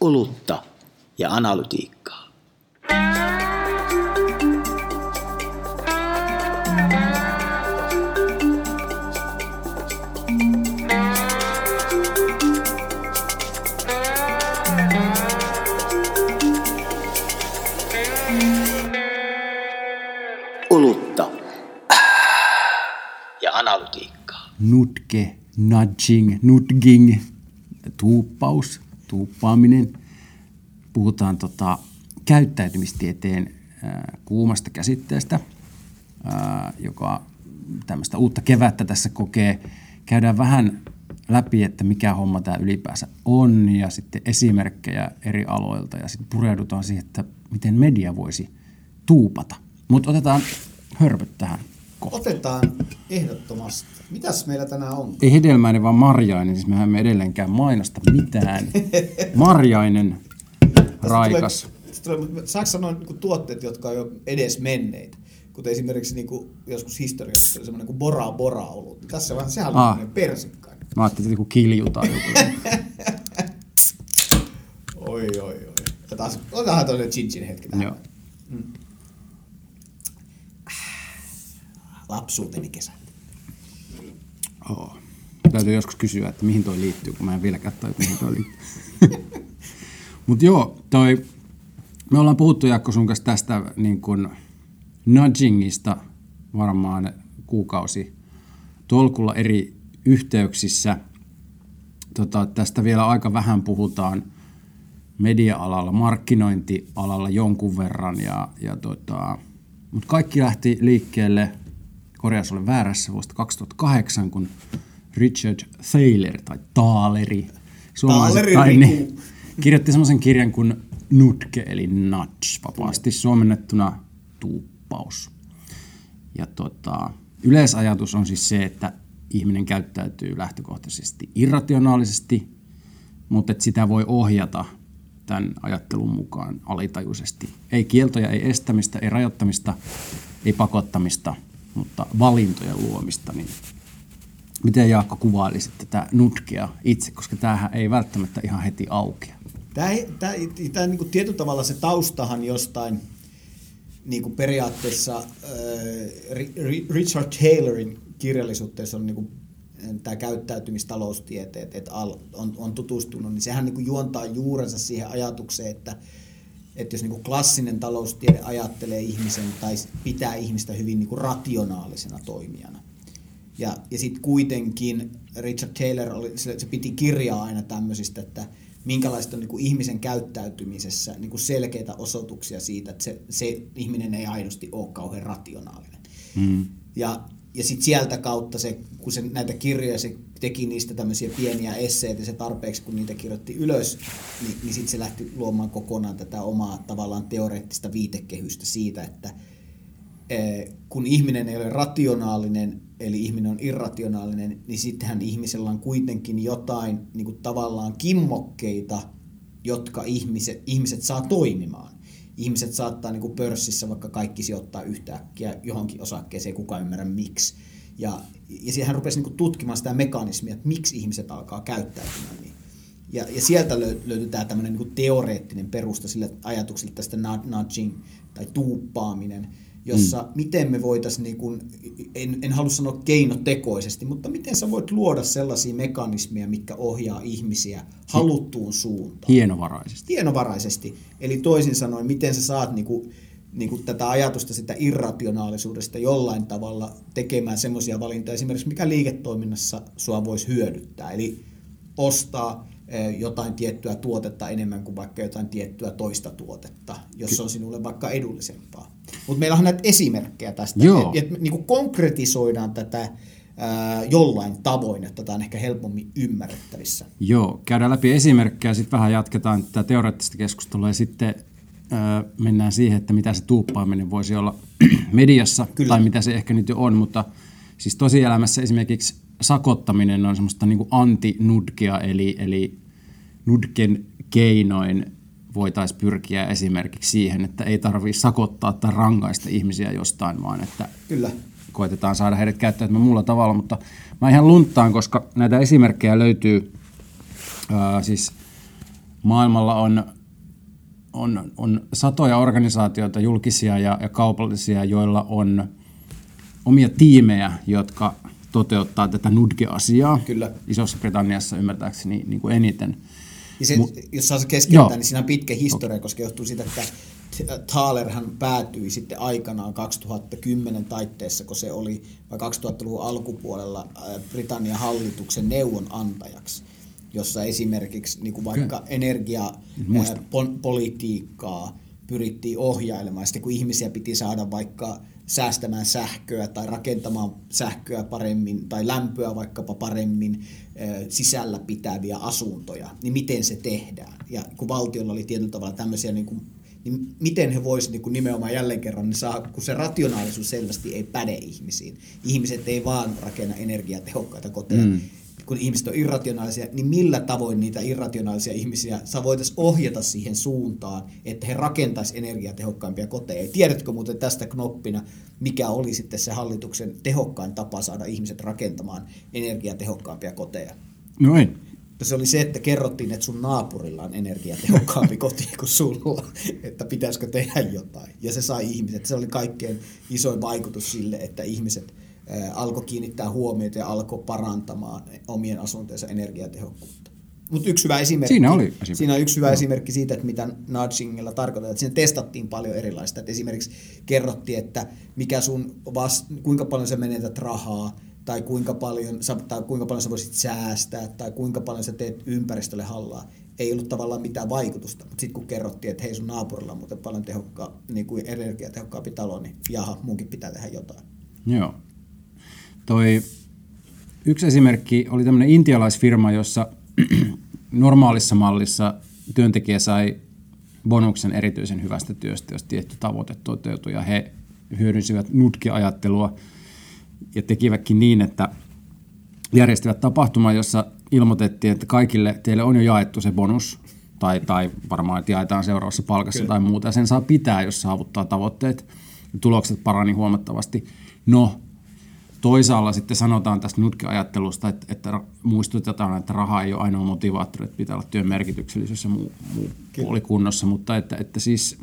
olutta ja analytiikkaa. Olutta ja analytiikkaa. nutke, nudging, nudging, tuuppaus, tuuppaaminen. Puhutaan tota, käyttäytymistieteen ää, kuumasta käsitteestä, ää, joka tämmöistä uutta kevättä tässä kokee. Käydään vähän läpi, että mikä homma tämä ylipäänsä on ja sitten esimerkkejä eri aloilta ja sitten pureudutaan siihen, että miten media voisi tuupata. Mutta otetaan hörpöt tähän. Otetaan ehdottomasti. Mitäs meillä tänään on? Ei hedelmäinen, vaan marjainen. Siis mehän emme edelleenkään mainosta mitään. Marjainen, raikas. Tulee, saako sanoa niin tuotteet, jotka on jo edes menneitä? Kuten esimerkiksi niin kuin joskus historiassa oli semmoinen kuin Bora Bora ollut. Tässä vähän, sehän on Ah. persikkainen. Mä ajattelin, että joku kilju tai joku. Oi, oi, oi. Otetaan, otetaan toinen chinchin hetki tähän. Joo. Lapsuuteni kesä. Oh. Täytyy joskus kysyä, että mihin toi liittyy, kun mä en vieläkään tajua, mihin toi liittyy. Mutta joo, toi, me ollaan puhuttu Jakko sun kanssa tästä niin kun nudgingista varmaan kuukausi tolkulla eri yhteyksissä. Tota, tästä vielä aika vähän puhutaan media-alalla, markkinointialalla jonkun verran. Ja, ja tota, mutta kaikki lähti liikkeelle, korjaus oli väärässä, vuosta 2008, kun Richard Thaler tai Taaleri, Taaleri tai Riku. niin, kirjoitti semmoisen kirjan kuin Nutke, eli Nudge, vapaasti suomennettuna tuuppaus. Ja tota, yleisajatus on siis se, että ihminen käyttäytyy lähtökohtaisesti irrationaalisesti, mutta että sitä voi ohjata tämän ajattelun mukaan alitajuisesti. Ei kieltoja, ei estämistä, ei rajoittamista, ei pakottamista, mutta valintojen luomista. Niin miten Jaakko kuvailisit tätä nutkea itse, koska tämähän ei välttämättä ihan heti aukea. Tämä, tämä, tämä niin kuin tietyllä tavalla se taustahan jostain niin kuin periaatteessa äh, Ri- Ri- Richard Taylorin kirjallisuudessa on niin kuin, tämä käyttäytymistaloustieteet, että on, on tutustunut, niin sehän niin kuin juontaa juurensa siihen ajatukseen, että, että jos niin kuin klassinen taloustiede ajattelee ihmisen tai pitää ihmistä hyvin niin kuin rationaalisena toimijana, ja, ja sitten kuitenkin Richard Taylor oli, se, se piti kirjaa aina tämmöisistä, että minkälaista on niin kuin ihmisen käyttäytymisessä niin kuin selkeitä osoituksia siitä, että se, se ihminen ei aidosti ole kauhean rationaalinen. Mm. Ja, ja sitten sieltä kautta se, kun se näitä kirjoja, se teki niistä tämmöisiä pieniä esseitä, se tarpeeksi kun niitä kirjoitti ylös, niin, niin sitten se lähti luomaan kokonaan tätä omaa tavallaan teoreettista viitekehystä siitä, että eh, kun ihminen ei ole rationaalinen, eli ihminen on irrationaalinen, niin sittenhän ihmisellä on kuitenkin jotain niin kuin tavallaan kimmokkeita, jotka ihmiset, ihmiset saa toimimaan. Ihmiset saattaa niin kuin pörssissä vaikka kaikki sijoittaa yhtäkkiä johonkin osakkeeseen, kuka ymmärrä miksi. Ja, ja siihen hän rupesi niin kuin tutkimaan sitä mekanismia, että miksi ihmiset alkaa käyttäytymään niin. Ja, ja sieltä löy- löytyy tämä tämmöinen niin teoreettinen perusta sille ajatukselle tästä nud- nudging tai tuuppaaminen, jossa mm. miten me voitaisiin, niin kuin, en, en halua sanoa keinotekoisesti, mutta miten sä voit luoda sellaisia mekanismeja, mitkä ohjaa ihmisiä haluttuun suuntaan Hienovaraisesti. hienovaraisesti. Eli toisin sanoen, miten sä saat niinku, niinku tätä ajatusta sitä irrationaalisuudesta jollain tavalla tekemään semmoisia valintoja, esimerkiksi mikä liiketoiminnassa sua voisi hyödyttää. Eli ostaa eh, jotain tiettyä tuotetta enemmän kuin vaikka jotain tiettyä toista tuotetta, jos se on sinulle vaikka edullisempaa. Mutta meillä on näitä esimerkkejä tästä, että et, niinku konkretisoidaan tätä ää, jollain tavoin, että tämä on ehkä helpommin ymmärrettävissä. Joo, käydään läpi esimerkkejä, sitten vähän jatketaan tätä teoreettista keskustelua ja sitten mennään siihen, että mitä se tuuppaaminen voisi olla mediassa, Kyllä. tai mitä se ehkä nyt jo on, mutta siis tosielämässä esimerkiksi sakottaminen on semmoista niin kuin anti-nudgea, eli, eli nudgen keinoin voitaisiin pyrkiä esimerkiksi siihen, että ei tarvitse sakottaa tai rangaista ihmisiä jostain, vaan että Kyllä. koitetaan saada heidät käyttäytymään muulla tavalla, mutta mä ihan lunttaan, koska näitä esimerkkejä löytyy ää, siis maailmalla on, on, on satoja organisaatioita, julkisia ja, ja kaupallisia, joilla on omia tiimejä, jotka toteuttaa tätä nudge-asiaa. Kyllä. Isossa Britanniassa ymmärtääkseni niin kuin eniten. Ja se, Mut- jos saa keskeyttää, niin siinä on pitkä historia, koska johtuu siitä, että Thalerhan päätyi sitten aikanaan 2010 taitteessa, kun se oli vai 2000-luvun alkupuolella ää, Britannian hallituksen neuvonantajaksi, jossa esimerkiksi niin kuin vaikka energiapolitiikkaa pyrittiin ohjailemaan. Sitten kun ihmisiä piti saada vaikka säästämään sähköä tai rakentamaan sähköä paremmin tai lämpöä vaikkapa paremmin sisällä pitäviä asuntoja, niin miten se tehdään? Ja kun valtiolla oli tietyllä tavalla tämmöisiä, niin, kuin, niin miten he voisivat niin kuin nimenomaan jälleen kerran, niin saa, kun se rationaalisuus selvästi ei päde ihmisiin. Ihmiset ei vaan rakenna energiatehokkaita koteja. Mm kun ihmiset on irrationaalisia, niin millä tavoin niitä irrationaalisia ihmisiä sä voitaisiin ohjata siihen suuntaan, että he rakentaisivat energiatehokkaimpia koteja. Tiedätkö muuten tästä knoppina, mikä oli sitten se hallituksen tehokkain tapa saada ihmiset rakentamaan energiatehokkaampia koteja? No en. Se oli se, että kerrottiin, että sun naapurilla on energiatehokkaampi koti kuin sulla, että pitäisikö tehdä jotain. Ja se sai ihmiset, se oli kaikkein isoin vaikutus sille, että ihmiset alkoi kiinnittää huomiota ja alkoi parantamaan omien asuntojensa energiatehokkuutta. Mutta yksi hyvä esimerkki, Siinä oli esimerkki. siinä on yksi hyvä esimerkki siitä, että mitä nudgingilla tarkoitetaan. Että siinä testattiin paljon erilaista. Että esimerkiksi kerrottiin, että mikä sun vas, kuinka paljon sä menetät rahaa, tai kuinka, paljon, tai kuinka paljon sä voisit säästää, tai kuinka paljon sä teet ympäristölle hallaa. Ei ollut tavallaan mitään vaikutusta, mutta sitten kun kerrottiin, että hei sun naapurilla on muuten paljon tehokkaa, niin kuin energiatehokkaampi talo, niin jaha, munkin pitää tehdä jotain. Joo. Toi yksi esimerkki oli tämmöinen intialaisfirma, jossa normaalissa mallissa työntekijä sai bonuksen erityisen hyvästä työstä, jos tietty tavoite toteutui, ja he hyödynsivät nutki-ajattelua ja tekivätkin niin, että järjestivät tapahtuman, jossa ilmoitettiin, että kaikille teille on jo jaettu se bonus, tai, tai varmaan että jaetaan seuraavassa palkassa Kyllä. tai muuta, ja sen saa pitää, jos saavuttaa tavoitteet, ja tulokset parani huomattavasti. No, toisaalla sitten sanotaan tästä nutke-ajattelusta, että, että muistutetaan, että raha ei ole ainoa motivaattori, että pitää olla työn merkityksellisyys ja muu, muu puoli kunnossa, mutta että, että siis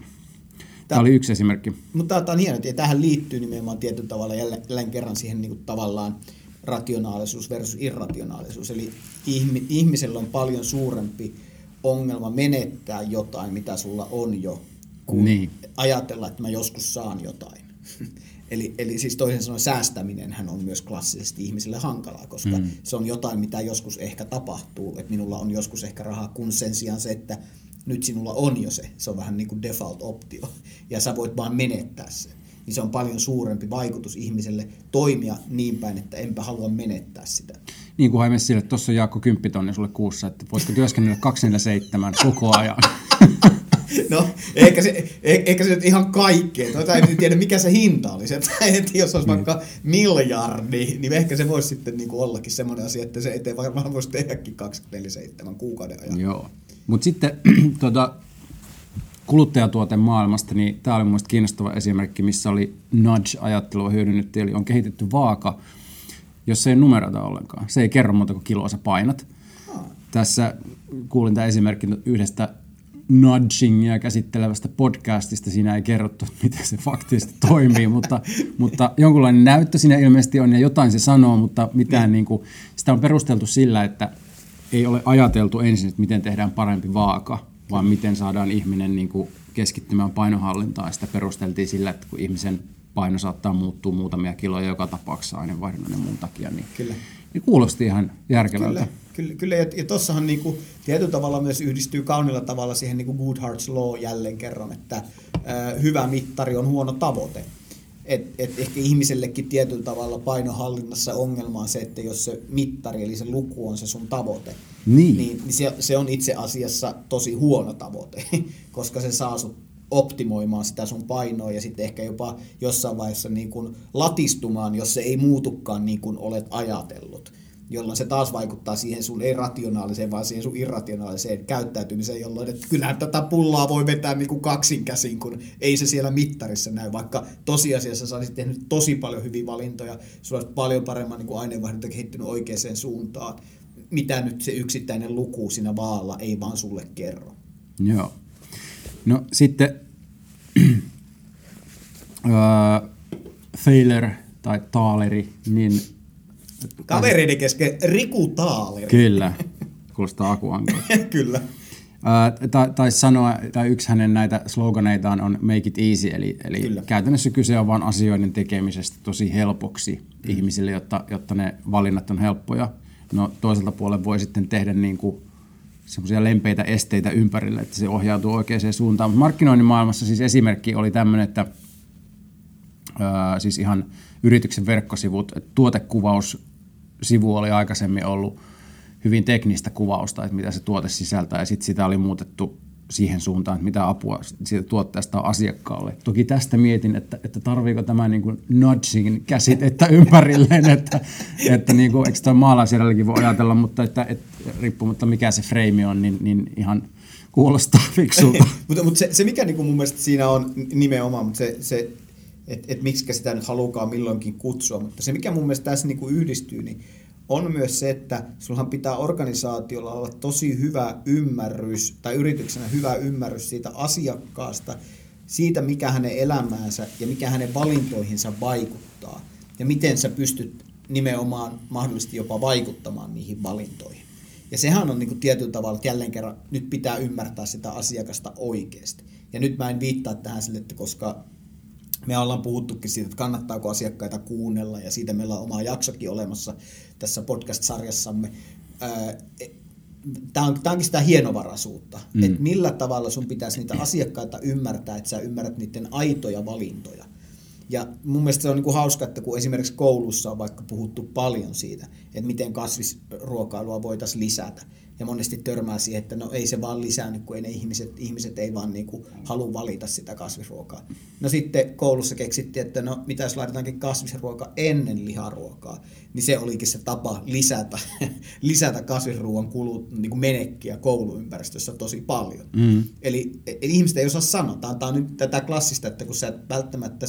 tämä oli yksi esimerkki. Mutta tämä on hieno, ja tähän liittyy nimenomaan tietyllä tavalla jälleen, jälleen kerran siihen niin kuin tavallaan rationaalisuus versus irrationaalisuus. Eli ihmi, ihmisellä on paljon suurempi ongelma menettää jotain, mitä sulla on jo, kuin Niin. ajatella, että mä joskus saan jotain. Eli, eli siis toisin sanoen säästäminenhän on myös klassisesti ihmisille hankalaa, koska mm. se on jotain, mitä joskus ehkä tapahtuu, että minulla on joskus ehkä rahaa, kun sen sijaan se, että nyt sinulla on jo se, se on vähän niin kuin default-optio, ja sä voit vaan menettää sen. Niin se on paljon suurempi vaikutus ihmiselle toimia niin päin, että enpä halua menettää sitä. Niin kuin haimme sille, että tuossa on Jaakko 10 tonni sulle kuussa, että voitko työskennellä 247 koko ajan. No, ehkä se, eh- ehkä se nyt ihan kaikkea. Tuota ei nyt tiedä, mikä se hinta olisi. Että, että jos olisi vaikka miljardi, niin ehkä se voisi sitten niin kuin ollakin semmoinen asia, että se eteen varmaan voisi tehdäkin 247 kuukauden ajan. Joo. Mutta sitten tuota, kuluttajatuotemaailmasta, niin tämä oli mun mielestä kiinnostava esimerkki, missä oli nudge-ajattelua hyödynnetty, eli on kehitetty vaaka, jossa ei numeroita ollenkaan. Se ei kerro muuta kuin kiloa sä painat. Tässä kuulin tämän esimerkin yhdestä nudgingia käsittelevästä podcastista. Siinä ei kerrottu, miten se faktisesti toimii, mutta, mutta jonkunlainen näyttö siinä ilmeisesti on ja jotain se sanoo, mutta mitään niin kuin, sitä on perusteltu sillä, että ei ole ajateltu ensin, että miten tehdään parempi vaaka, vaan miten saadaan ihminen niin kuin keskittymään painohallintaan. Sitä perusteltiin sillä, että kun ihmisen paino saattaa muuttua muutamia kiloja joka tapauksessa aineenvaihdunnan ja muun takia, niin, Kyllä. Niin kuulosti ihan järkevältä. Kyllä, kyllä, kyllä. ja, ja tuossahan niinku, tietyllä tavalla myös yhdistyy kaunilla tavalla siihen niinku Goodhart's Law jälleen kerran, että ö, hyvä mittari on huono tavoite. Et, et ehkä ihmisellekin tietyllä tavalla painohallinnassa ongelma on se, että jos se mittari eli se luku on se sun tavoite, Niin. niin, niin se, se on itse asiassa tosi huono tavoite, koska se saa sut optimoimaan sitä sun painoa ja sitten ehkä jopa jossain vaiheessa niin kuin latistumaan, jos se ei muutukaan niin kuin olet ajatellut jolloin se taas vaikuttaa siihen sun ei rationaaliseen, vaan siihen sun irrationaaliseen käyttäytymiseen, jolloin että kyllähän tätä pullaa voi vetää niin kuin kaksin käsin, kun ei se siellä mittarissa näy, vaikka tosiasiassa sä olisit tehnyt tosi paljon hyviä valintoja, sulla olisi paljon paremmin niin aineenvaihdunta kehittynyt oikeaan suuntaan, mitä nyt se yksittäinen luku siinä vaalla ei vaan sulle kerro. Joo. No sitten uh, Thaler tai Taaleri, niin Kavereiden kesken Riku Taaleri. kyllä, kuulostaa akuankolta. Kyllä. Uh, tai, tai sanoa, tai yksi hänen näitä sloganeitaan on make it easy, eli, eli Kyllä. käytännössä kyse on vain asioiden tekemisestä tosi helpoksi mm. ihmisille, jotta, jotta ne valinnat on helppoja. No toiselta puolella voi sitten tehdä niin kuin semmoisia lempeitä esteitä ympärille, että se ohjautuu oikeaan suuntaan. Mutta markkinoinnin maailmassa siis esimerkki oli tämmöinen, että ää, siis ihan yrityksen verkkosivut, että tuotekuvaussivu oli aikaisemmin ollut hyvin teknistä kuvausta, että mitä se tuote sisältää, ja sitten sitä oli muutettu siihen suuntaan, että mitä apua siitä tuotteesta on asiakkaalle. Toki tästä mietin, että, että tarviiko tämä niin kuin nudging käsitettä ympärilleen, että, että niin kuin, eikö tuo maalaisjärjelläkin voi ajatella, mutta että, että riippumatta mikä se frame on, niin, niin ihan kuulostaa fiksulta. mutta, mutta se, se, mikä niin kuin mun mielestä siinä on nimenomaan, mutta se, se että et miksi sitä nyt halukaan milloinkin kutsua, mutta se mikä mun mielestä tässä niin kuin yhdistyy, niin on myös se, että sullahan pitää organisaatiolla olla tosi hyvä ymmärrys tai yrityksenä hyvä ymmärrys siitä asiakkaasta, siitä mikä hänen elämäänsä ja mikä hänen valintoihinsa vaikuttaa ja miten sä pystyt nimenomaan mahdollisesti jopa vaikuttamaan niihin valintoihin. Ja sehän on niin kuin tietyllä tavalla, että jälleen kerran nyt pitää ymmärtää sitä asiakasta oikeasti. Ja nyt mä en viittaa tähän sille, että koska me ollaan puhuttukin siitä, että kannattaako asiakkaita kuunnella ja siitä meillä on oma jaksokin olemassa tässä podcast-sarjassamme. Tämä on, tämä onkin sitä hienovaraisuutta, mm. että millä tavalla sun pitäisi niitä asiakkaita ymmärtää, että sä ymmärrät niiden aitoja valintoja. Ja mun mielestä se on niin kuin hauska, että kun esimerkiksi koulussa on vaikka puhuttu paljon siitä, että miten kasvisruokailua voitaisiin lisätä, ja monesti törmää siihen, että no ei se vaan lisäänny, kun ei ne ihmiset, ihmiset ei vaan niin kuin halua valita sitä kasvisruokaa. No sitten koulussa keksittiin, että no mitä jos laitetaankin kasvisruoka ennen liharuokaa, niin se olikin se tapa lisätä, lisätä kasvisruoan kulut, niin kuin menekkiä kouluympäristössä tosi paljon. Mm. Eli, eli ihmiset ei osaa sanoa. Tämä on nyt tätä klassista, että kun sä et välttämättä,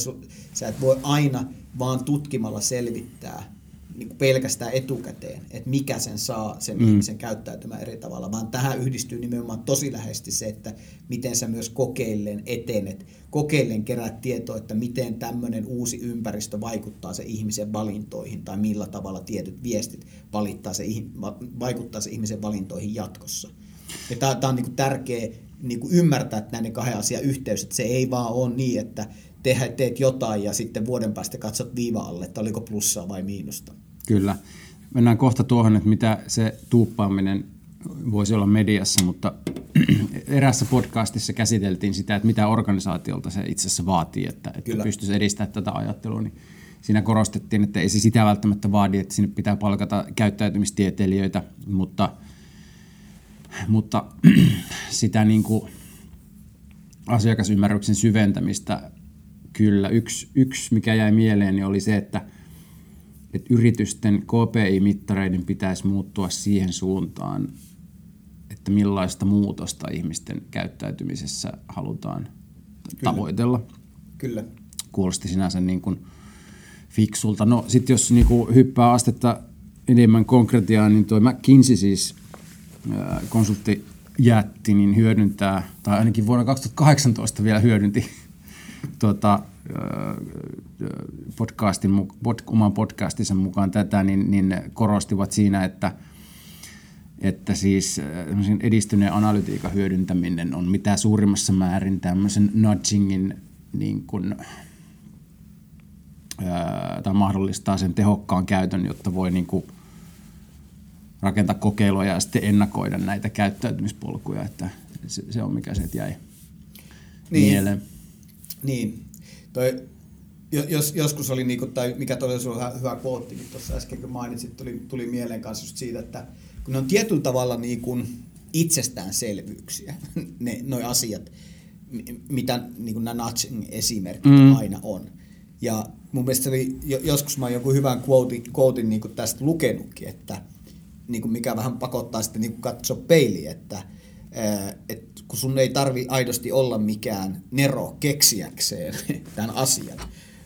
sä et voi aina vaan tutkimalla selvittää, niin kuin pelkästään etukäteen, että mikä sen saa sen mm. ihmisen käyttäytymään eri tavalla, vaan tähän yhdistyy nimenomaan tosi läheisesti se, että miten sä myös kokeillen etenet, kokeillen kerät tietoa, että miten tämmöinen uusi ympäristö vaikuttaa se ihmisen valintoihin tai millä tavalla tietyt viestit valittaa se, vaikuttaa se ihmisen valintoihin jatkossa. Ja tämä on niin kuin tärkeä niin kuin ymmärtää että näiden kahden asian yhteys, että se ei vaan ole niin, että teet jotain ja sitten vuoden päästä katsot viiva alle, että oliko plussaa vai miinusta. Kyllä. Mennään kohta tuohon, että mitä se tuuppaaminen voisi olla mediassa, mutta erässä podcastissa käsiteltiin sitä, että mitä organisaatiolta se itse asiassa vaatii, että, että pystyisi edistämään tätä ajattelua. Niin siinä korostettiin, että ei se sitä välttämättä vaadi, että sinne pitää palkata käyttäytymistieteilijöitä, mutta, mutta sitä niin kuin asiakasymmärryksen syventämistä kyllä. Yksi, yksi, mikä jäi mieleen, niin oli se, että – että yritysten KPI-mittareiden pitäisi muuttua siihen suuntaan, että millaista muutosta ihmisten käyttäytymisessä halutaan Kyllä. tavoitella. Kyllä. Kuulosti sinänsä niin kuin fiksulta. No sitten jos niin kuin hyppää astetta enemmän konkretiaan, niin tuo McKinsey siis konsulttijätti niin hyödyntää, tai ainakin vuonna 2018 vielä hyödynti tuota, podcastin, pod, oman podcastinsa mukaan tätä, niin, niin korostivat siinä, että, että siis edistyneen analytiikan hyödyntäminen on mitä suurimmassa määrin tämmöisen nudgingin niin kuin, tai mahdollistaa sen tehokkaan käytön, jotta voi niin kuin rakentaa kokeiluja ja sitten ennakoida näitä käyttäytymispolkuja, että se, se on mikä se jäi niin. mieleen. Niin, toi, jos, joskus oli, niin kuin, tai mikä todella hyvä, hyvä quote, niin tuossa äsken kun mainitsit, tuli, tuli mieleen kanssa just siitä, että kun ne on tietyllä tavalla niin kuin itsestäänselvyyksiä, ne noi asiat, mitä niin kuin nämä nudging-esimerkit mm. aina on. Ja mun mielestä oli, joskus mä oon joku hyvän quotein, quotein niin kuin tästä lukenutkin, että niin kuin mikä vähän pakottaa sitten niin kuin katsoa peiliin, että – että kun sun ei tarvi aidosti olla mikään nero keksiäkseen tämän asian,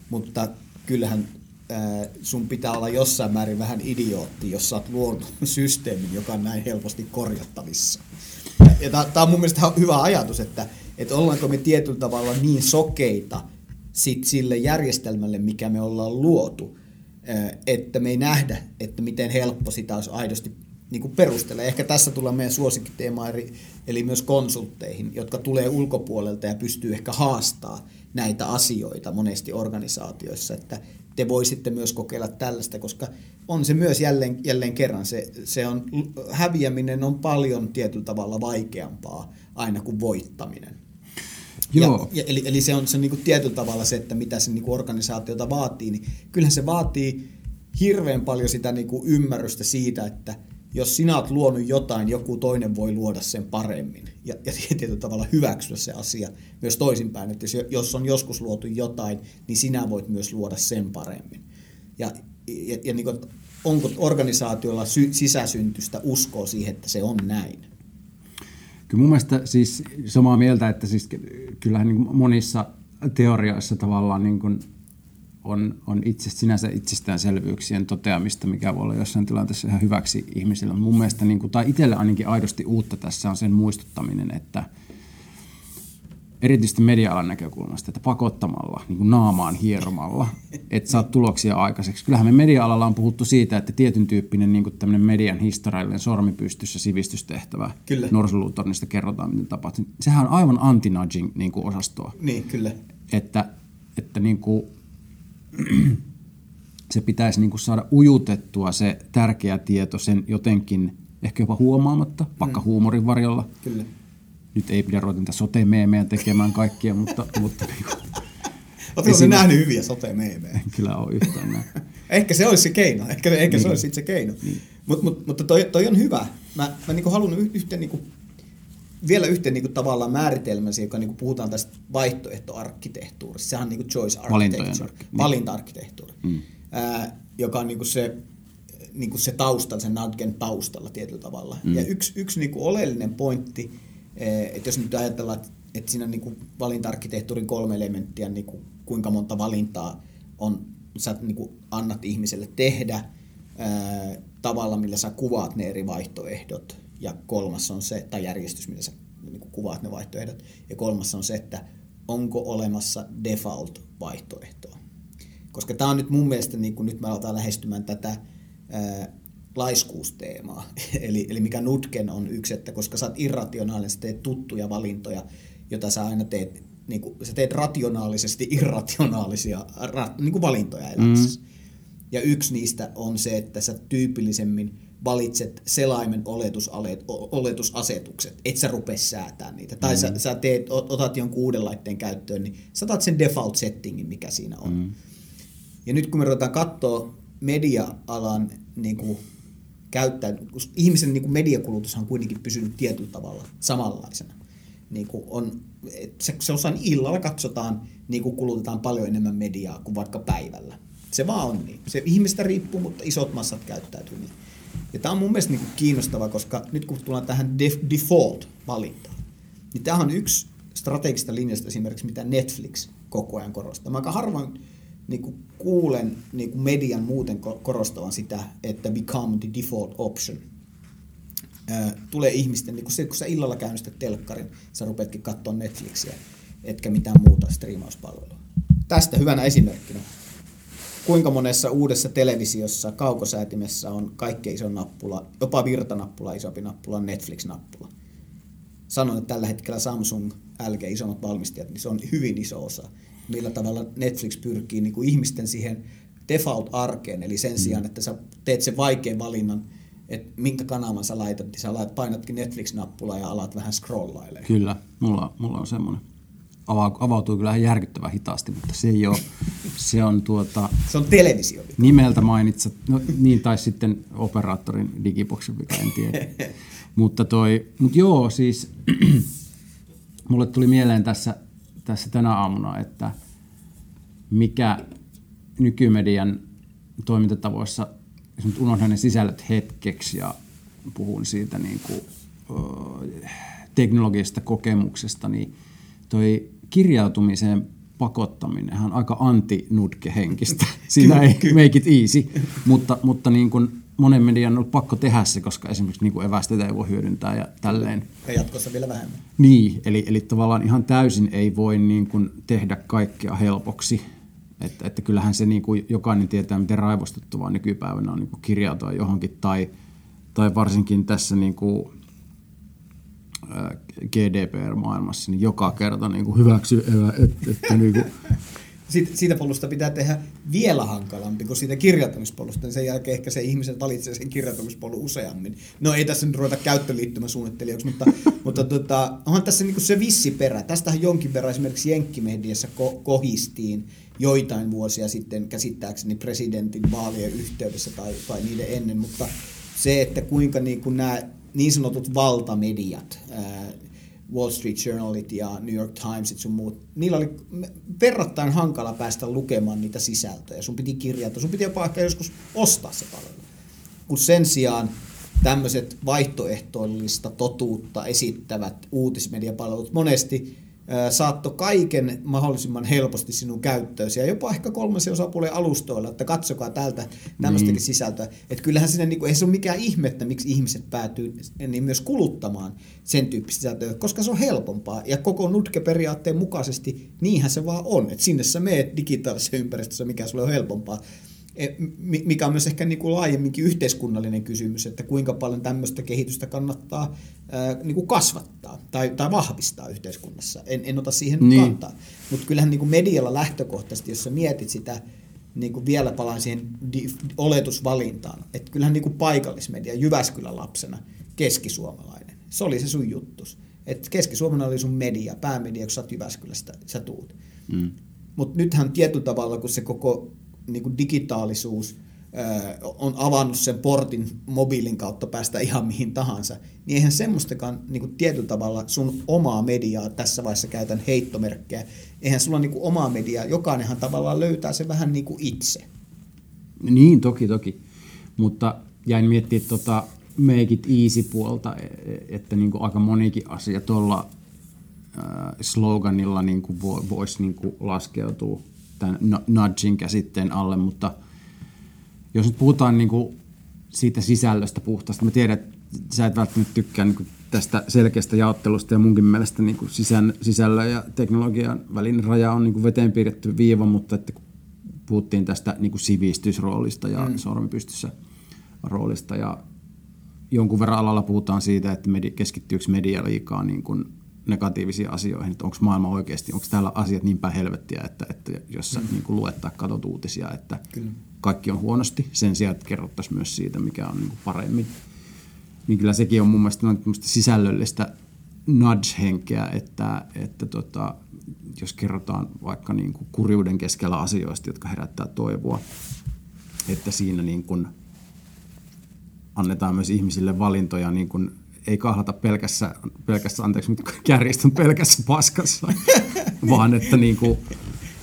mutta kyllähän ää, sun pitää olla jossain määrin vähän idiootti, jos sä oot luonut systeemin, joka on näin helposti korjattavissa. Ja tämä on mun mielestä hyvä ajatus, että, että ollaanko me tietyllä tavalla niin sokeita sit sille järjestelmälle, mikä me ollaan luotu, että me ei nähdä, että miten helppo sitä olisi aidosti niin kuin perustella. Ehkä tässä tulee meidän suosikkiteema, eli myös konsultteihin, jotka tulee ulkopuolelta ja pystyy ehkä haastaa näitä asioita monesti organisaatioissa, että te voisitte myös kokeilla tällaista, koska on se myös jälleen, jälleen kerran, se, se on, häviäminen on paljon tietyllä tavalla vaikeampaa aina kuin voittaminen. Joo. Ja, ja, eli, eli se on, se on niin kuin tietyllä tavalla se, että mitä se niin kuin organisaatiota vaatii, niin kyllähän se vaatii hirveän paljon sitä niin kuin ymmärrystä siitä, että – jos sinä olet luonut jotain, joku toinen voi luoda sen paremmin. Ja, ja tietyllä tavalla hyväksyä se asia myös toisinpäin, että jos on joskus luotu jotain, niin sinä voit myös luoda sen paremmin. Ja, ja, ja niin kuin, onko organisaatiolla sy- sisäsyntystä uskoa siihen, että se on näin? Kyllä mun mielestä siis samaa mieltä, että siis kyllähän niin monissa teorioissa tavallaan niin kuin on, on itse, sinänsä itsestäänselvyyksien toteamista, mikä voi olla jossain tilanteessa ihan hyväksi ihmisille. Mun mielestä, niin kuin, tai itselle ainakin aidosti uutta tässä on sen muistuttaminen, että erityisesti media-alan näkökulmasta, että pakottamalla, niin kuin naamaan hieromalla, että saat tuloksia aikaiseksi. Kyllähän me media-alalla on puhuttu siitä, että tietyn tyyppinen niin kuin median historiallinen sormi pystyssä sivistystehtävä, norsulutornista kerrotaan, miten tapahtuu. Sehän on aivan anti-nudging niin kuin osastoa. Niin, kyllä. Että, että niin kuin, se pitäisi niin kuin saada ujutettua se tärkeä tieto sen jotenkin ehkä jopa huomaamatta, vaikka mm. huumorin varjolla. Kyllä. Nyt ei pidä ruveta niitä sote-meemejä tekemään kaikkia, mutta... mutta niin kuin, Oletko esim... nähnyt hyviä sote-meemejä? En kyllä ole yhtään näin. ehkä se olisi se keino, ehkä, ehkä niin. se olisi se keino. Niin. Mut, mut, mutta toi, toi on hyvä. Mä, mä niin haluan yhteen niin kuin vielä yhteen niin kuin, tavallaan määritelmäsi, joka niin kuin, puhutaan tästä vaihtoehtoarkkitehtuurista. Sehän on niin kuin choice architecture, niin. valinta-arkkitehtuuri, mm. ää, joka on niin kuin se, niin kuin se taustalla, sen Nudgen taustalla tietyllä tavalla. Mm. Ja yksi, yksi niin kuin oleellinen pointti, että jos nyt ajatellaan, että siinä on niin kuin valinta-arkkitehtuurin kolme elementtiä, niin kuin kuinka monta valintaa on, sä niin kuin annat ihmiselle tehdä, ää, tavalla, millä sä kuvaat ne eri vaihtoehdot, ja kolmas on se, tai järjestys, millä sä niin kuvaat ne vaihtoehdot. Ja kolmas on se, että onko olemassa default-vaihtoehtoa. Koska tämä on nyt mun mielestä, niin kun nyt me aletaan lähestymään tätä ää, laiskuusteemaa, eli, eli mikä Nutken on yksi, että koska sä oot irrationaalinen, sä teet tuttuja valintoja, jota sä aina teet, niin kuin, sä teet rationaalisesti irrationaalisia ra, niin kuin valintoja elämässä. Mm. Ja yksi niistä on se, että sä tyypillisemmin valitset selaimen oletusasetukset, et sä rupea säätämään niitä. Tai mm. sä, sä teet, otat jonkun uuden laitteen käyttöön, niin sä otat sen default settingin, mikä siinä on. Mm. Ja nyt kun me ruvetaan katsoa media-alan niin kuin, käyttää, ihmisen niin kuin mediakulutus on kuitenkin pysynyt tietyllä tavalla samanlaisena. Niin kuin on, se, se osan illalla katsotaan, niin kuin kulutetaan paljon enemmän mediaa kuin vaikka päivällä. Se vaan on niin. Se ihmistä riippuu, mutta isot massat käyttäytyy niin. Ja tämä on mun mielestä niin kiinnostava, koska nyt kun tullaan tähän default-valintaan, niin tämä on yksi strategista linjasta esimerkiksi, mitä Netflix koko ajan korostaa. Mä aika harvoin niin kuin kuulen niin kuin median muuten korostavan sitä, että become the default option. tulee ihmisten, niin kuin se, kun sä illalla käynnistät telkkarin, sä rupeatkin katsoa Netflixiä, etkä mitään muuta striimauspalvelua. Tästä hyvänä esimerkkinä kuinka monessa uudessa televisiossa kaukosäätimessä on kaikkein iso nappula, jopa virtanappula, isompi nappula, Netflix-nappula. Sanon, että tällä hetkellä Samsung, LG, isommat valmistajat, niin se on hyvin iso osa. Millä tavalla Netflix pyrkii niin kuin ihmisten siihen default-arkeen, eli sen mm. sijaan, että sä teet sen vaikean valinnan, että minkä kanavan sä laitat, niin sä laitat, painatkin Netflix-nappulaa ja alat vähän scrollailemaan. Kyllä, mulla, mulla on semmoinen avautuu kyllä ihan järkyttävän hitaasti, mutta se ei ole, se on tuota... Se on televisio. Nimeltä mainitset, no niin, tai sitten operaattorin digiboxin, mikä en tiedä. mutta toi, mutta joo, siis mulle tuli mieleen tässä, tässä tänä aamuna, että mikä nykymedian toimintatavoissa, jos nyt unohdan ne sisällöt hetkeksi ja puhun siitä niin kuin, teknologisesta kokemuksesta, niin toi kirjautumiseen pakottaminen on aika anti-nudke-henkistä. Siinä ei make it easy, mutta, mutta niin kuin monen median on ollut pakko tehdä se, koska esimerkiksi niin kuin evästeitä ei voi hyödyntää ja tälleen. Ja jatkossa vielä vähemmän. Niin, eli, eli tavallaan ihan täysin ei voi niin kuin tehdä kaikkea helpoksi. Että, että kyllähän se niin kuin jokainen tietää, miten raivostuttavaa nykypäivänä on niin kuin kirjautua johonkin tai, tai varsinkin tässä niin kuin, GDPR-maailmassa, niin joka kerta niin kuin hyväksy, että, että niin kuin, siitä, siitä polusta pitää tehdä vielä hankalampi kuin siitä kirjoittamispolusta, niin sen jälkeen ehkä se ihmisen valitsee sen kirjoittamispolun useammin. No ei tässä nyt ruveta käyttöliittymäsuunnittelijaksi, mutta, mutta tota, onhan tässä niinku se vissi perä. Tästähän jonkin verran esimerkiksi Jenkkimediassa ko- kohistiin joitain vuosia sitten käsittääkseni presidentin vaalien yhteydessä tai, tai niiden ennen, mutta se, että kuinka niin kuin nämä niin sanotut valtamediat, Wall Street Journalit ja New York Timesit sun muut, niillä oli verrattain hankala päästä lukemaan niitä sisältöjä. Sun piti kirjata, sun piti jopa ehkä joskus ostaa se palvelu. Kun sen sijaan tämmöiset vaihtoehtoillista totuutta esittävät uutismediapalvelut monesti saatto kaiken mahdollisimman helposti sinun käyttöösi ja jopa ehkä kolmasen osapuolen alustoilla, että katsokaa täältä tämmöistäkin niin. sisältöä. Että kyllähän siinä niin kuin, ei se ole mikään ihmettä, miksi ihmiset päätyy niin myös kuluttamaan sen tyyppistä sisältöä, koska se on helpompaa. Ja koko Nutke-periaatteen mukaisesti niinhän se vaan on. Että sinne sä meet digitaalisessa ympäristössä, mikä sulle on helpompaa. E, mikä on myös ehkä niin kuin laajemminkin yhteiskunnallinen kysymys, että kuinka paljon tämmöistä kehitystä kannattaa ää, niin kuin kasvattaa tai, tai vahvistaa yhteiskunnassa. En, en ota siihen niin. kantaa. Mutta kyllähän niin kuin medialla lähtökohtaisesti, jos sä mietit sitä, niin kuin vielä palaan siihen oletusvalintaan, että kyllähän niin kuin paikallismedia Jyväskylän lapsena, keskisuomalainen, se oli se sun juttus. Että Keski-Suomena oli sun media, päämedia, kun sä oot Jyväskylästä, sä tuut. Mm. Mutta nythän tietyllä tavalla, kun se koko niin kuin digitaalisuus on avannut sen portin mobiilin kautta päästä ihan mihin tahansa, niin eihän semmoistakaan niin kuin tietyllä tavalla sun omaa mediaa, tässä vaiheessa käytän heittomerkkejä, eihän sulla niin kuin omaa mediaa, jokainenhan tavallaan löytää se vähän niin kuin itse. Niin, toki, toki. Mutta jäin miettimään tuota make it easy puolta, e, e, että niin kuin aika monikin asia tuolla sloganilla niin kuin voisi niin kuin laskeutua tämän nudging käsitteen alle, mutta jos nyt puhutaan niin kuin siitä sisällöstä puhtaasti, mä tiedän, että sä et välttämättä tykkää niin tästä selkeästä jaottelusta ja munkin mielestä niin kuin sisän, sisällön ja teknologian välinen raja on niin kuin veteen piirretty viiva, mutta että kun puhuttiin tästä niin kuin sivistysroolista ja mm. sormipystyssä roolista ja jonkun verran alalla puhutaan siitä, että keskittyykö media liikaa niin kuin negatiivisiin asioihin, että onko maailma oikeasti, onko täällä asiat niin päin helvettiä, että, että jos sä mm. niin luet tai katsot uutisia, että kyllä. kaikki on huonosti, sen sijaan, että kerrottaisiin myös siitä, mikä on niin paremmin. Niin kyllä sekin on mun mielestä sisällöllistä nudge-henkeä, että, että tota, jos kerrotaan vaikka niin kuin kurjuuden keskellä asioista, jotka herättää toivoa, että siinä niin kuin annetaan myös ihmisille valintoja niin kuin ei kahlata pelkässä, pelkässä anteeksi, mutta kärjistön pelkässä paskassa, vaan että niin kuin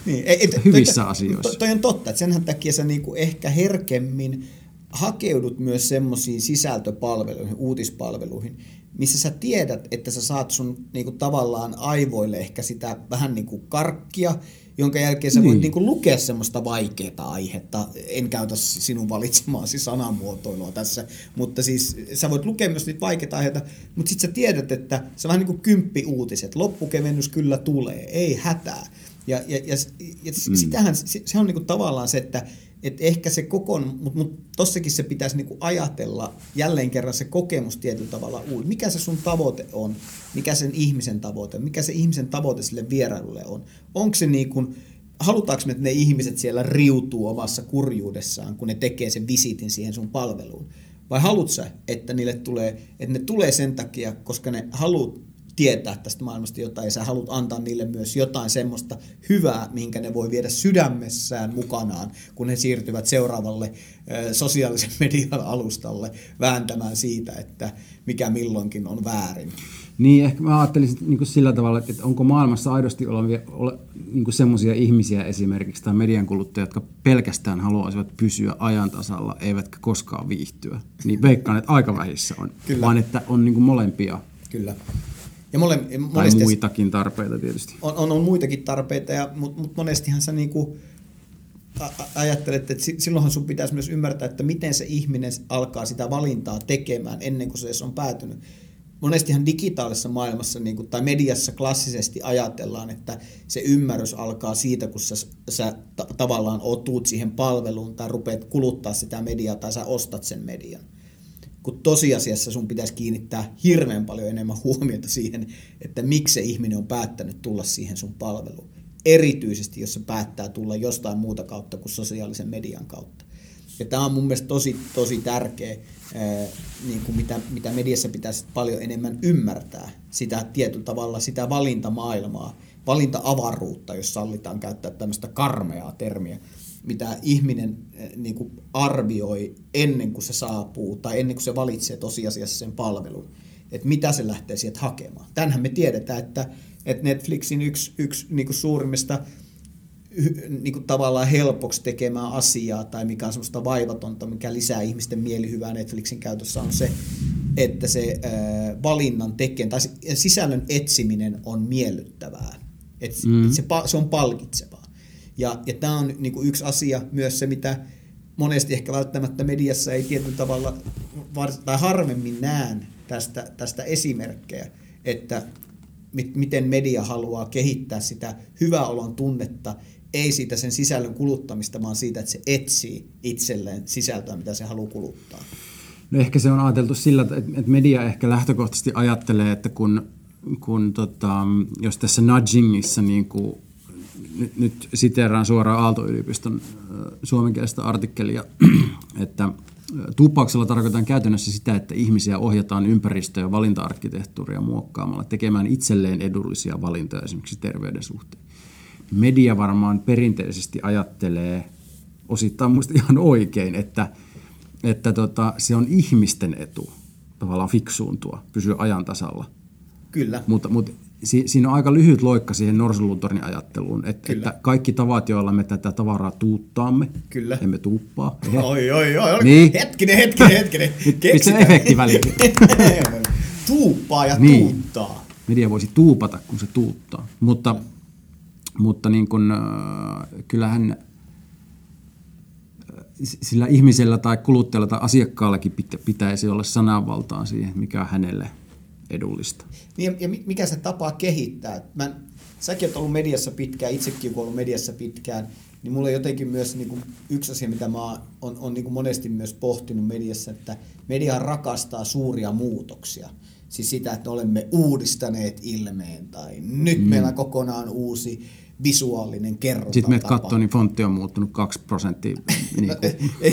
niin, ei, hyvissä toi, asioissa. Toi, toi on totta, että senhän takia sä niin kuin ehkä herkemmin hakeudut myös semmoisiin sisältöpalveluihin, uutispalveluihin, missä sä tiedät, että sä saat sun niin kuin, tavallaan aivoille ehkä sitä vähän niin kuin karkkia, jonka jälkeen sä voit niin. Niin lukea semmoista vaikeaa aihetta. En käytä sinun valitsemaasi sanamuotoilua tässä, mutta siis sä voit lukea myös niitä vaikeita aiheita, mutta sitten sä tiedät, että se on vähän niin kuin kymppi uutiset. Loppukevennys kyllä tulee, ei hätää. Ja, ja, ja, ja mm. sitähän, se on niin kuin tavallaan se, että et ehkä se kokon, mutta mut tossakin se pitäisi niinku ajatella jälleen kerran se kokemus tietyllä tavalla uusi. Mikä se sun tavoite on? Mikä sen ihmisen tavoite Mikä se ihmisen tavoite sille vierailulle on? Onko se niin kuin, halutaanko me, että ne ihmiset siellä riutuu omassa kurjuudessaan, kun ne tekee sen visitin siihen sun palveluun? Vai haluatko että niille tulee, että ne tulee sen takia, koska ne haluat tietää tästä maailmasta jotain ja sä haluat antaa niille myös jotain semmoista hyvää, minkä ne voi viedä sydämessään mukanaan, kun ne siirtyvät seuraavalle sosiaalisen median alustalle vääntämään siitä, että mikä milloinkin on väärin. Niin, ehkä mä ajattelisin niin kuin sillä tavalla, että onko maailmassa aidosti olevia, ole, niin semmoisia ihmisiä esimerkiksi tai median kuluttajia, jotka pelkästään haluaisivat pysyä ajan tasalla, eivätkä koskaan viihtyä. Niin veikkaan, että aika vähissä on, Kyllä. vaan että on niin kuin molempia. Kyllä. Ja mole, Tai monesti muitakin tarpeita tietysti. on, on, on muitakin tarpeita, mutta mut monestihan sä niinku ajattelet, että si- silloinhan sun pitäisi myös ymmärtää, että miten se ihminen alkaa sitä valintaa tekemään ennen kuin se edes on päätynyt. Monestihan digitaalisessa maailmassa niin kuin, tai mediassa klassisesti ajatellaan, että se ymmärrys alkaa siitä, kun sä, sä ta- tavallaan otuut siihen palveluun tai rupeat kuluttaa sitä mediaa tai sä ostat sen median kun tosiasiassa sun pitäisi kiinnittää hirveän paljon enemmän huomiota siihen, että miksi se ihminen on päättänyt tulla siihen sun palveluun. Erityisesti, jos se päättää tulla jostain muuta kautta kuin sosiaalisen median kautta. Ja tämä on mun mielestä tosi, tosi tärkeä, niin kuin mitä, mitä mediassa pitäisi paljon enemmän ymmärtää, sitä tietyllä tavalla sitä valintamaailmaa, valinta-avaruutta, jos sallitaan käyttää tämmöistä karmeaa termiä, mitä ihminen eh, niin kuin arvioi ennen kuin se saapuu tai ennen kuin se valitsee tosiasiassa sen palvelun, että mitä se lähtee sieltä hakemaan. Tänhän me tiedetään, että, että Netflixin yksi, yksi niin kuin suurimmista niin kuin tavallaan helpoksi tekemään asiaa tai mikä on semmoista vaivatonta, mikä lisää ihmisten mielihyvää Netflixin käytössä on se, että se äh, valinnan tekeminen tai si- sisällön etsiminen on miellyttävää. Et, mm. et se, se on palkitsevaa. Ja, ja tämä on niin kuin yksi asia myös se, mitä monesti ehkä välttämättä mediassa ei tietyllä tavalla vars- tai harvemmin näen tästä, tästä esimerkkejä, että mit, miten media haluaa kehittää sitä hyvää olon tunnetta, ei siitä sen sisällön kuluttamista, vaan siitä, että se etsii itselleen sisältöä, mitä se haluaa kuluttaa. No ehkä se on ajateltu sillä, että media ehkä lähtökohtaisesti ajattelee, että kun, kun tota, jos tässä nudgingissa niin kuin, nyt, nyt siteeraan suoraan Aalto-yliopiston suomenkielistä artikkelia, että ö, tuuppauksella tarkoitan käytännössä sitä, että ihmisiä ohjataan ympäristö- ja valinta-arkkitehtuuria muokkaamalla tekemään itselleen edullisia valintoja esimerkiksi terveyden suhteen. Media varmaan perinteisesti ajattelee osittain muista ihan oikein, että, että tota, se on ihmisten etu tavallaan fiksuuntua, pysyä ajan tasalla. Kyllä. Mutta, mutta si, siinä on aika lyhyt loikka siihen Norsunluutornin ajatteluun, että, Kyllä. että kaikki tavat, joilla me tätä tavaraa tuuttaamme, Kyllä. emme tuuppaa. Ehe. Oi, oi, oi. Niin. Hetkinen, hetkinen, hetkinen. Pistä efekti väliin. Tuuppaa ja Niin. tuuttaa. Media voisi tuupata, kun se tuuttaa. Mutta, mutta niin kun, äh, kyllähän äh, sillä ihmisellä tai kuluttajalla tai asiakkaallakin pitä- pitäisi olla sananvaltaa siihen, mikä on hänelle edullista. Niin, ja- ja mi- mikä se tapaa kehittää? Mä, säkin oot ollut mediassa pitkään, itsekin kun ollut mediassa pitkään, niin mulla on jotenkin myös niin kuin yksi asia, mitä mä oon on, on niin kuin monesti myös pohtinut mediassa, että media rakastaa suuria muutoksia. Siis sitä, että olemme uudistaneet ilmeen tai nyt mm. meillä on kokonaan uusi visuaalinen kerrontatapa. Sitten meidät katsoo, niin fontti on muuttunut 2 prosenttia niin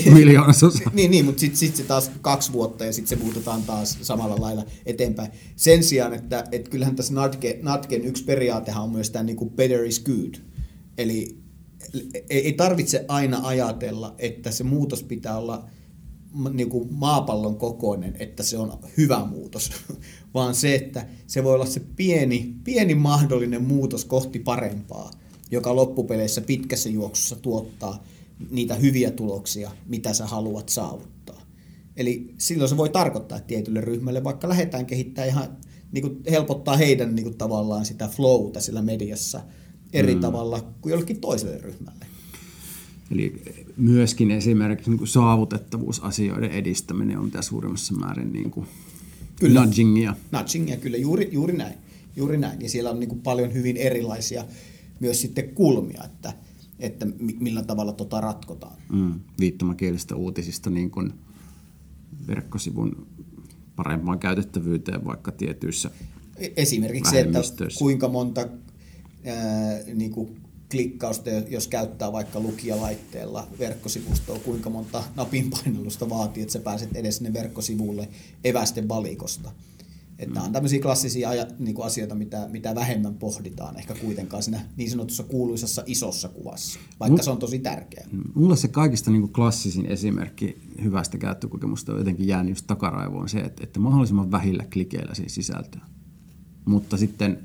kuin miljoonasosa. Niin, niin mutta sitten sit se taas kaksi vuotta ja sitten se muutetaan taas samalla lailla eteenpäin. Sen sijaan, että et kyllähän tässä Natke, Natken yksi periaatehan on myös tämä niinku better is good. Eli ei, ei tarvitse aina ajatella, että se muutos pitää olla ma- niinku maapallon kokoinen, että se on hyvä muutos, vaan se, että se voi olla se pieni, pieni mahdollinen muutos kohti parempaa, joka loppupeleissä pitkässä juoksussa tuottaa niitä hyviä tuloksia, mitä sä haluat saavuttaa. Eli silloin se voi tarkoittaa että tietylle ryhmälle, vaikka lähdetään kehittämään ihan niin kuin helpottaa heidän niin kuin tavallaan sitä flowta sillä mediassa eri mm. tavalla kuin jollekin toiselle ryhmälle. Eli myöskin esimerkiksi niin kuin saavutettavuusasioiden edistäminen on mitä suurimmassa määrin niin kuin Kyllä. nudgingia. Nudgingia, kyllä juuri, juuri näin. Juuri näin. Ja siellä on niin kuin paljon hyvin erilaisia myös sitten kulmia, että, että mi- millä tavalla tota ratkotaan. Mm, viittomakielisistä uutisista niin kuin verkkosivun parempaan käytettävyyteen vaikka tietyissä E- Esimerkiksi se, että kuinka monta ää, niin kuin klikkausta, jos käyttää vaikka lukijalaitteella verkkosivustoa, kuinka monta napinpainallusta vaatii, että sä pääset edes sinne verkkosivulle evästen valikosta. Että mm. on tämmöisiä klassisia niin kuin asioita, mitä, mitä vähemmän pohditaan ehkä kuitenkaan siinä niin sanotussa kuuluisassa isossa kuvassa, vaikka se on tosi tärkeä. Mulle se kaikista niin kuin klassisin esimerkki hyvästä käyttökokemusta on jotenkin jäänyt just takaraivoon se, että, että mahdollisimman vähillä klikeillä siihen sisältöä. Mutta sitten,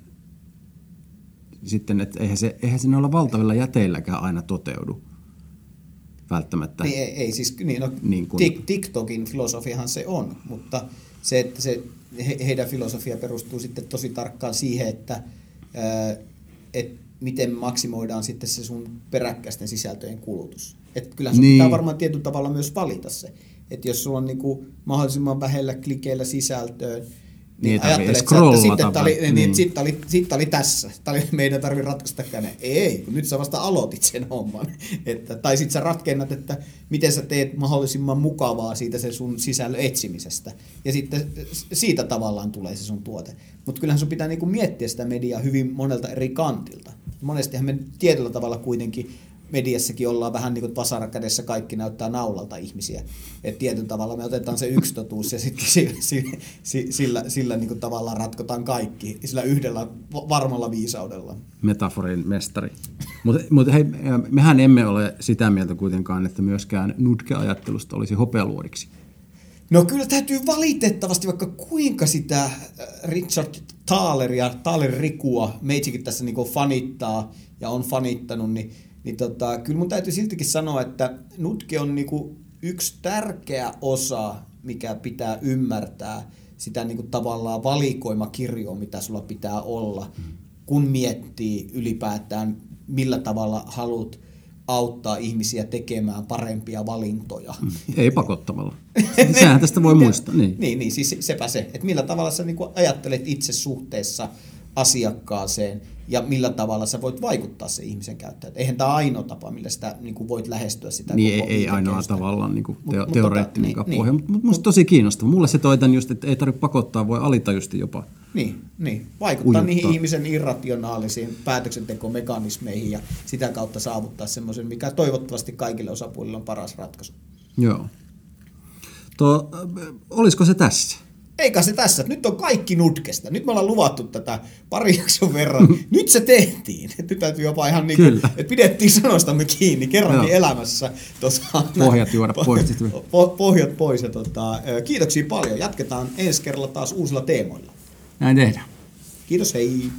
sitten että eihän, se, eihän se noilla valtavilla jäteilläkään aina toteudu välttämättä. Niin ei, ei siis, niin, no, Niin kun- Tik- TikTokin filosofiahan se on, mutta se, että se, he, heidän filosofia perustuu sitten tosi tarkkaan siihen, että ää, et miten maksimoidaan sitten se sun peräkkäisten sisältöjen kulutus. Et kyllä sun Niin. pitää varmaan tietyllä tavalla myös valita se. Että jos sulla on niinku mahdollisimman vähellä klikeillä sisältöön, Niin ei niin että scrollata sitten oli, niin, niin. Sitten oli, sit oli tässä. Tää oli, meidän tarvii ratkaista käne. Ei, kun nyt sä vasta aloitit sen homman. Että, tai sitten sä ratkennat, että miten sä teet mahdollisimman mukavaa siitä se sun sisällön etsimisestä. Ja sitten siitä tavallaan tulee se sun tuote. Mutta kyllähän sun pitää niinku miettiä sitä mediaa hyvin monelta eri kantilta. Monestihan me tietyllä tavalla kuitenkin mediassakin ollaan vähän niin kuin vasarakädessä kaikki näyttää naulalta ihmisiä. Et tietyllä tavalla me otetaan se yksi totuus ja sitten sillä, sillä, sillä, sillä niin kuin tavallaan ratkotaan kaikki, sillä yhdellä va- varmalla viisaudella. metaforin mestari. Mutta mut hei, mehän emme ole sitä mieltä kuitenkaan, että myöskään nutke-ajattelusta olisi hopealuodiksi. No kyllä täytyy valitettavasti, vaikka kuinka sitä Richard Thaleria, Thaler Rikua meitsikin tässä niin fanittaa ja on fanittanut, niin, niin tota, kyllä mun täytyy siltikin sanoa, että nutke on niin yksi tärkeä osa, mikä pitää ymmärtää sitä niin tavallaan valikoimakirjoa, mitä sulla pitää olla, kun miettii ylipäätään, millä tavalla haluat auttaa ihmisiä tekemään parempia valintoja. Ei pakottavalla. Sehän tästä voi muistaa. Niin. Niin, niin siis sepä se, että millä tavalla sä niinku ajattelet itse suhteessa asiakkaaseen ja millä tavalla sä voit vaikuttaa se ihmisen käyttäjään. Eihän tämä ainoa tapa, millä sitä niinku voit lähestyä sitä Niin ei, koko ei ainoa tavallaan niin Mut- teo, mut teoreettinen tota, tota, niin, pohja, niin. mutta mut musta tosi kiinnostava. Mulle se toi tän just, että ei tarvitse pakottaa, voi alitajusti jopa. Niin, niin. vaikuttaa Ujuttaa. niihin ihmisen irrationaalisiin päätöksentekomekanismeihin ja sitä kautta saavuttaa semmoisen, mikä toivottavasti kaikille osapuolille on paras ratkaisu. Joo. Äh, olisiko se tässä? Eikä se tässä. Nyt on kaikki nutkesta. Nyt me ollaan luvattu tätä pari jakson verran. Nyt se tehtiin. Nyt täytyy jopa ihan niin kuin, että pidettiin sanostamme kiinni kerran Joo. elämässä. Tota, Pohjat juoda po- pois. Po- pohjat pois. Ja tota, kiitoksia paljon. Jatketaan ensi kerralla taas uusilla teemoilla. Näin tehdään. Kiitos, hei.